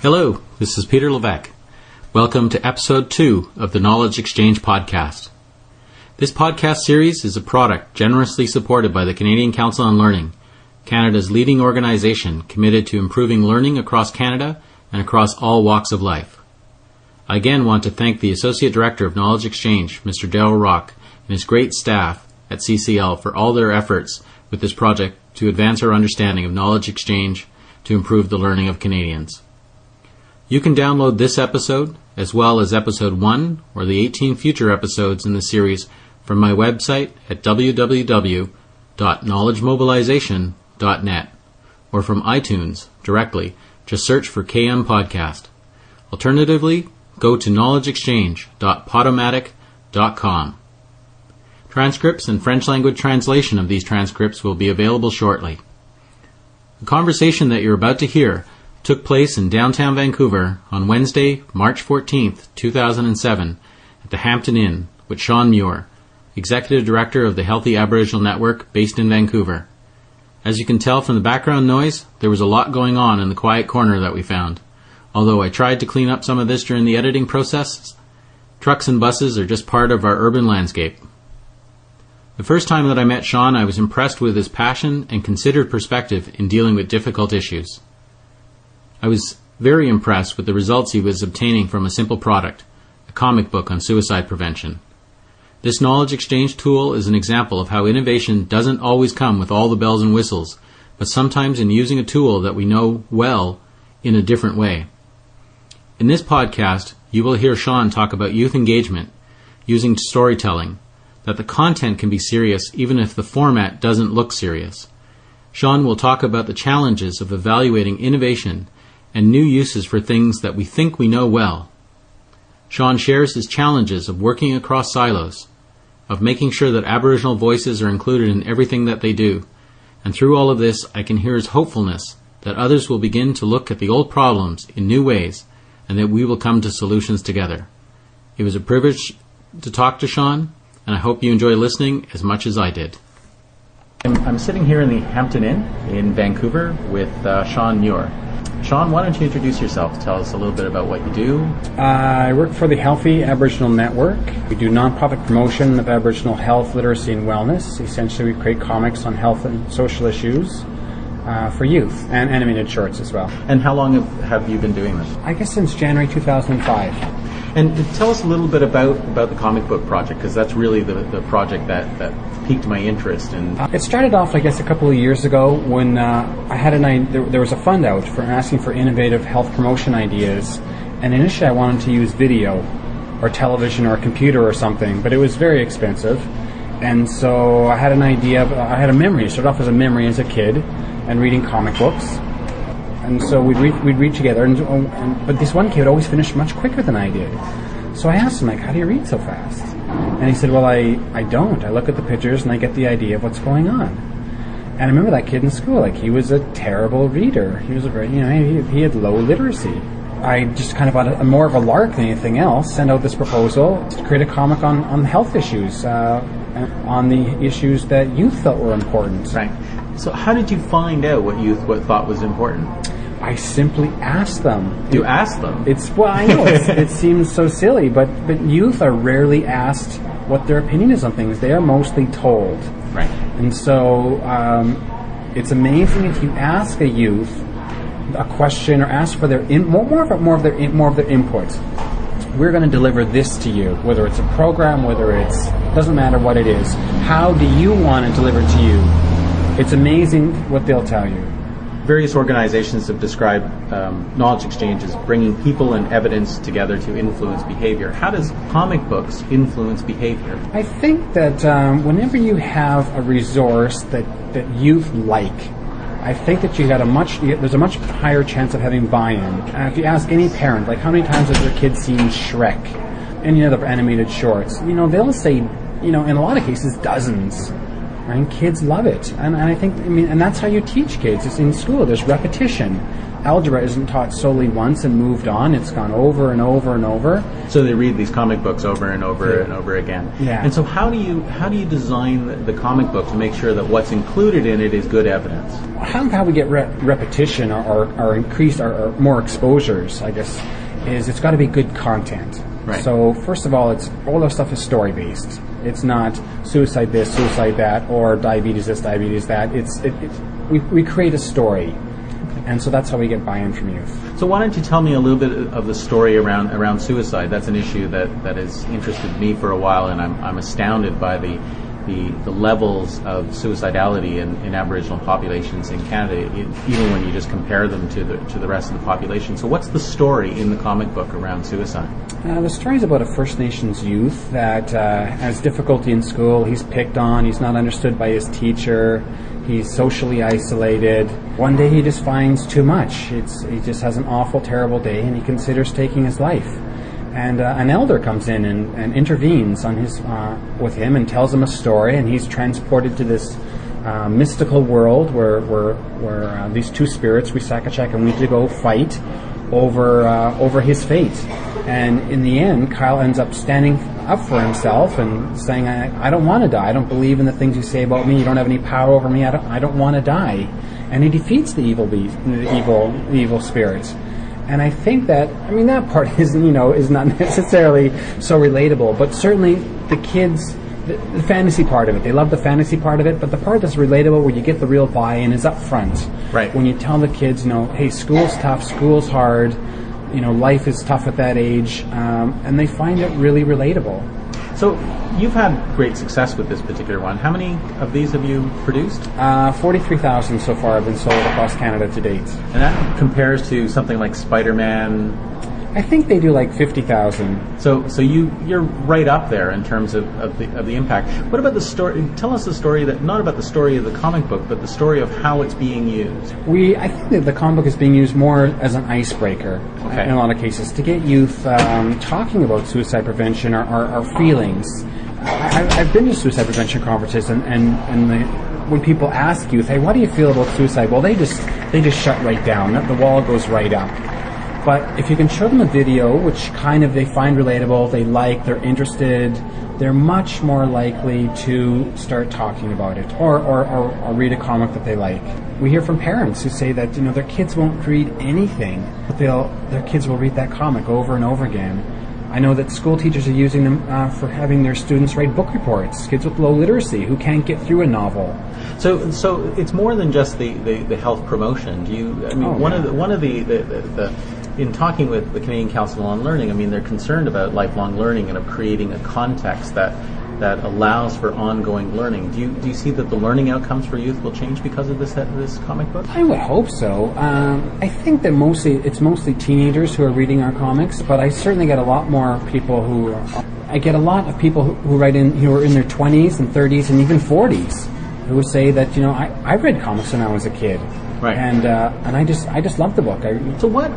Hello, this is Peter Levesque. Welcome to episode 2 of the Knowledge Exchange podcast. This podcast series is a product generously supported by the Canadian Council on Learning, Canada's leading organization committed to improving learning across Canada and across all walks of life. I again want to thank the Associate Director of Knowledge Exchange, Mr. Daryl Rock, and his great staff at CCL for all their efforts with this project to advance our understanding of knowledge exchange to improve the learning of Canadians. You can download this episode, as well as episode 1 or the 18 future episodes in the series from my website at www.knowledgemobilization.net or from iTunes directly. Just search for KM Podcast. Alternatively, go to knowledgeexchange.podomatic.com. Transcripts and French language translation of these transcripts will be available shortly. The conversation that you're about to hear took place in downtown Vancouver on Wednesday, March 14, 2007, at the Hampton Inn with Sean Muir, Executive Director of the Healthy Aboriginal Network based in Vancouver. As you can tell from the background noise, there was a lot going on in the quiet corner that we found. Although I tried to clean up some of this during the editing process, trucks and buses are just part of our urban landscape. The first time that I met Sean, I was impressed with his passion and considered perspective in dealing with difficult issues. I was very impressed with the results he was obtaining from a simple product, a comic book on suicide prevention. This knowledge exchange tool is an example of how innovation doesn't always come with all the bells and whistles, but sometimes in using a tool that we know well in a different way. In this podcast, you will hear Sean talk about youth engagement, using storytelling, that the content can be serious even if the format doesn't look serious. Sean will talk about the challenges of evaluating innovation and new uses for things that we think we know well. Sean shares his challenges of working across silos, of making sure that Aboriginal voices are included in everything that they do, and through all of this, I can hear his hopefulness that others will begin to look at the old problems in new ways and that we will come to solutions together. It was a privilege to talk to Sean, and I hope you enjoy listening as much as I did. I'm, I'm sitting here in the Hampton Inn in Vancouver with uh, Sean Muir. Sean, why don't you introduce yourself? Tell us a little bit about what you do. Uh, I work for the Healthy Aboriginal Network. We do nonprofit promotion of Aboriginal health, literacy, and wellness. Essentially, we create comics on health and social issues uh, for youth and animated shorts as well. And how long have, have you been doing this? I guess since January 2005. And tell us a little bit about, about the comic book project, because that's really the, the project that, that piqued my interest. And uh, it started off, I guess, a couple of years ago when uh, I had an there, there was a fund out for asking for innovative health promotion ideas, and initially I wanted to use video, or television, or a computer or something, but it was very expensive. And so I had an idea. I had a memory. It started off as a memory as a kid, and reading comic books and so we'd read, we'd read together. And, and, but this one kid would always finished much quicker than I did. So I asked him, like, how do you read so fast? And he said, well, I, I don't. I look at the pictures and I get the idea of what's going on. And I remember that kid in school, like, he was a terrible reader. He was a very, you know, he, he had low literacy. I just kind of on a, more of a lark than anything else sent out this proposal to create a comic on, on health issues, uh, on the issues that youth felt were important. Right. So how did you find out what youth what thought was important? I simply ask them. You ask them. It's well, I know it seems so silly, but but youth are rarely asked what their opinion is on things. They are mostly told. Right. And so um, it's amazing if you ask a youth a question or ask for their in, more, more of more of their more of their input. We're going to deliver this to you, whether it's a program, whether it's doesn't matter what it is. How do you want it delivered to you? It's amazing what they'll tell you various organizations have described um, knowledge exchange as bringing people and evidence together to influence behavior. How does comic books influence behavior? I think that um, whenever you have a resource that, that youth like, I think that you got a much there's a much higher chance of having buy-in. Uh, if you ask any parent, like how many times has their kid seen Shrek, any other animated shorts, you know they'll say, you know, in a lot of cases, dozens and kids love it. And, and I think, I mean, and that's how you teach kids. It's in school. There's repetition. algebra isn't taught solely once and moved on. It's gone over and over and over. So they read these comic books over and over Yeah. and over again. Yeah. And so how do you how do you design the, comic book to make sure that what's included in it is good evidence? how, how we get re- repetition or, or, or increased or, or more exposures, I guess, is it's got to be good content. Right. So first of all, it's all our stuff is story based. It's not suicide this, suicide that, or diabetes this, diabetes that. It's it, it, we, we create a story, and so that's how we get buy-in from youth. So why don't you tell me a little bit of the story around around suicide? That's an issue that, that has interested me for a while, and I'm, I'm astounded by the, the the levels of suicidality in, in Aboriginal populations in Canada, even when you just compare them to the to the rest of the population. So what's the story in the comic book around suicide? Uh, the story is about a First Nations youth that uh, has difficulty in school. He's picked on. He's not understood by his teacher. He's socially isolated. One day he just finds too much. It's, he just has an awful, terrible day, and he considers taking his life. And uh, an elder comes in and, and intervenes on his uh, with him and tells him a story, and he's transported to this uh, mystical world where where, where uh, these two spirits, Wisakachak and Witigo, fight over uh, over his fate. And in the end, Kyle ends up standing up for himself and saying, "I, I don't want to die. I don't believe in the things you say about me. You don't have any power over me. I don't I don't want to die." And he defeats the evil the evil the evil spirits. And I think that I mean that part is you know is not necessarily so relatable, but certainly the kids. The, the fantasy part of it, they love the fantasy part of it, but the part that's relatable, where you get the real buy-in, is up front. Right. When you tell the kids, you know, hey, school's tough, school's hard, you know, life is tough at that age, um, and they find it really relatable. So you've had great success with this particular one. How many of these have you produced? Uh, Forty-three thousand so far have been sold across Canada to date. And that compares to something like Spider-Man. I think they do like fifty thousand. So, so you you're right up there in terms of, of the of the impact. What about the story? Tell us the story that not about the story of the comic book, but the story of how it's being used. We, I think that the comic book is being used more as an icebreaker Okay. in a lot of cases to get youth um, talking about suicide prevention or, or feelings. I, I've been to suicide prevention conferences, and and, and the, when people ask youth, "Hey, what do you feel about suicide?" Well, they just they just shut right down. The wall goes right up. But if you can show them a video, which kind of they find relatable, they like, they're interested, they're much more likely to start talking about it or, or, or, or read a comic that they like. We hear from parents who say that you know their kids won't read anything, but they'll their kids will read that comic over and over again. I know that school teachers are using them uh, for having their students write book reports. Kids with low literacy who can't get through a novel. So, so it's more than just the, the, the health promotion. Do you? I mean, Oh, one yeah. of the one of the, the, the, the in talking with the Canadian Council on Learning, I mean, they're concerned about lifelong learning and of creating a context that that allows for ongoing learning. Do you do you see that the learning outcomes for youth will change because of this this comic book? I would hope so. Um, I think that mostly it's mostly teenagers who are reading our comics, but I certainly get a lot more people who. Are, I get a lot of people who, who write in who are in their twenties and thirties and even forties who say that you know I, I read comics when I was a kid, Right. And uh, and I just I just love the book. I, So what,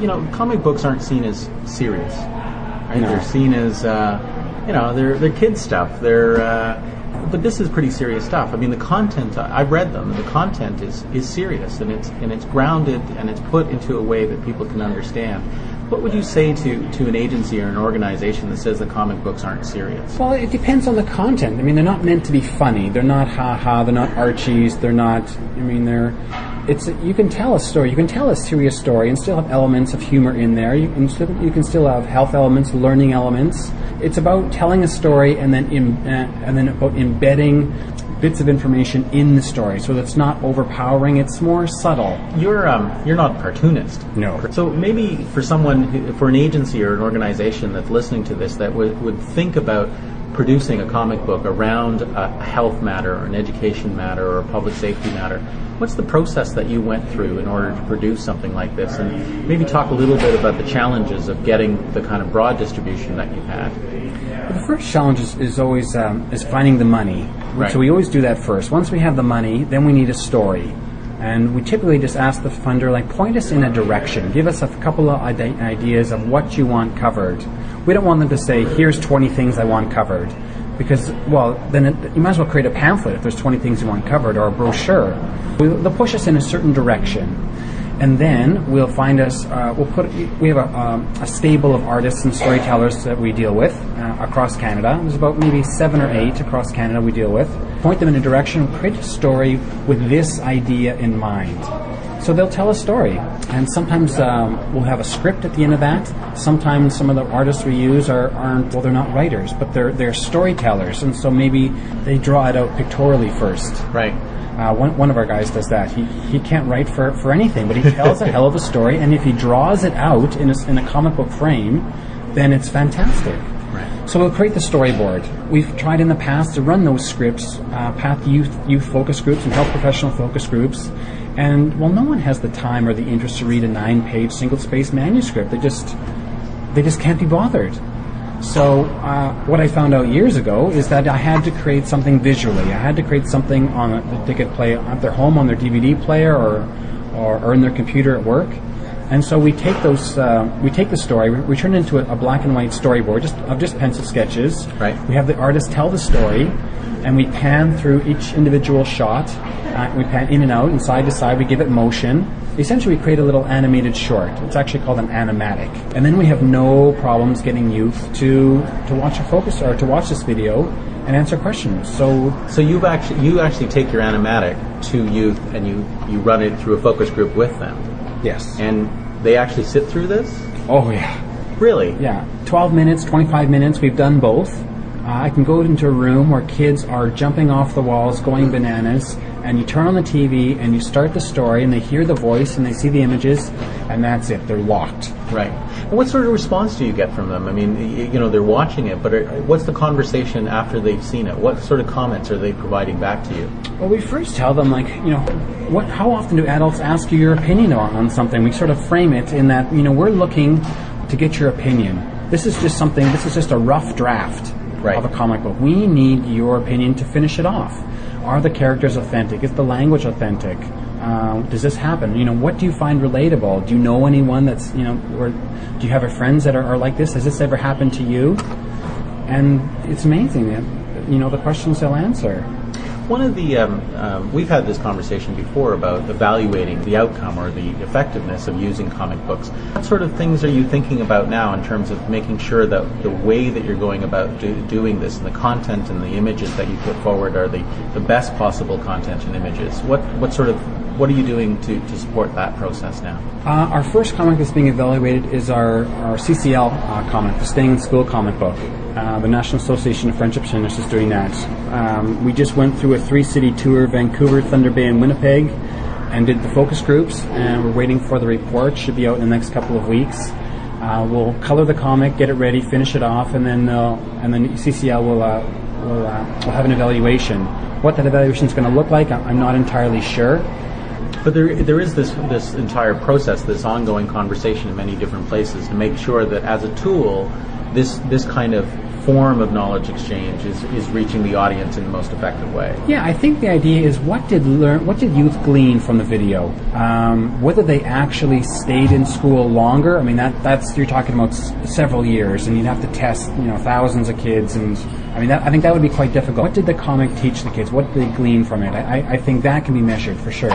you know, comic books aren't seen as serious. Right? No. They're seen as, uh, you know, they're they're kids stuff. They're, uh, but this is pretty serious stuff. I mean, the content I've read them, and the content is is serious, and it's and it's grounded, and it's put into a way that people can understand. What would you say to, to an agency or an organization that says the comic books aren't serious? Well, it depends on the content. I mean, they're not meant to be funny. They're not ha ha. They're not Archies. They're not. I mean, they're. It's you can tell a story. You can tell a serious story and still have elements of humor in there. You can still you can still have health elements, learning elements. It's about telling a story and then uh, and then about embedding bits of information in the story, so that it's not overpowering. It's more subtle. You're um, you're not a cartoonist. No. So maybe for someone, who, for an agency or an organization that's listening to this, that would, would think about producing a comic book around a health matter or an education matter or a public safety matter, what's the process that you went through in order to produce something like this? And maybe talk a little bit about the challenges of getting the kind of broad distribution that you've had. The first challenge is, is always um, is finding the money. Right. So we always do that first. Once we have the money, then we need a story, and we typically just ask the funder like point us in a direction, give us a couple of ide- ideas of what you want covered. We don't want them to say here's 20 things I want covered, because well then it, you might as well create a pamphlet if there's 20 things you want covered or a brochure. We, they'll push us in a certain direction. And then we'll find us. Uh, we'll put. We have a, um, a stable of artists and storytellers that we deal with uh, across Canada. There's about maybe seven or eight across Canada we deal with. Point them in a direction. Create a story with this idea in mind. So they'll tell a story, and sometimes um, we'll have a script at the end of that. Sometimes some of the artists we use are, aren't well, they're not writers, but they're they're storytellers, and so maybe they draw it out pictorially first. Right. Uh, one, one of our guys does that. He, he can't write for, for anything, but he tells a hell of a story, and if he draws it out in a, in a comic book frame, then it's fantastic. Right. So we'll create the storyboard. We've tried in the past to run those scripts, uh, path youth youth focus groups and health professional focus groups, and well, no one has the time or the interest to read a nine-page single-spaced manuscript. They just they just can't be bothered. So uh, what I found out years ago is that I had to create something visually. I had to create something on a, that they could play at their home on their DVD player or or, or in their computer at work. And so we take those, uh, we take the story, we, we turn it into a, a black and white storyboard just of just pencil sketches. Right. We have the artist tell the story, and we pan through each individual shot. Uh, we pan in and out and side to side. We give it motion. Essentially, we create a little animated short. It's actually called an animatic. And then we have no problems getting youth to to watch a focus or to watch this video and answer questions. So So you've actually you actually take your animatic to youth and you you run it through a focus group with them, yes. and they actually sit through this. oh yeah. Really? Yeah, 12 minutes, 25 minutes, we've done both. Uh, I can go into a room where kids are jumping off the walls, going bananas, and you turn on the TV and you start the story, and they hear the voice and they see the images, and that's it. They're locked. Right. And what sort of response do you get from them? I mean, you know, they're watching it, but are, what's the conversation after they've seen it? What sort of comments are they providing back to you? Well, we first tell them, like, you know, what, how often do adults ask you your opinion on, on something? We sort of frame it in that, you know, we're looking to get your opinion. This is just something, this is just a rough draft Right. of a comic book. We need your opinion to finish it off. Are the characters authentic? Is the language authentic? Uh, does this happen? You know, what do you find relatable? Do you know anyone that's, you know, or do you have friends that are, are like this? Has this ever happened to you? And it's amazing you know, the questions they'll answer. One of the um, um, we've had this conversation before about evaluating the outcome or the effectiveness of using comic books. What sort of things are you thinking about now in terms of making sure that the way that you're going about do, doing this and the content and the images that you put forward are the, the best possible content and images? What what sort of what are you doing to, to support that process now? Uh, our first comic that's being evaluated is our, our CCL uh, comic, the Staying in School comic book. Uh, the National Association of Friendship Centers is doing that. Um, we just went through a three city tour Vancouver, Thunder Bay, and Winnipeg and did the focus groups, and we're waiting for the report. Should be out in the next couple of weeks. Uh, we'll color the comic, get it ready, finish it off, and then and then CCL will uh, will, uh, will have an evaluation. What that evaluation is going to look like, I'm not entirely sure. But there, there is this this entire process, this ongoing conversation in many different places to make sure that as a tool, this this kind of form of knowledge exchange is, is reaching the audience in the most effective way. Yeah, I think the idea is what did learn, what did youth glean from the video? Um, whether they actually stayed in school longer. I mean, that that's you're talking about s- several years, and you'd have to test, you know, thousands of kids, and I mean, that, I think that would be quite difficult. What did the comic teach the kids? What did they glean from it? I, I I think that can be measured for sure.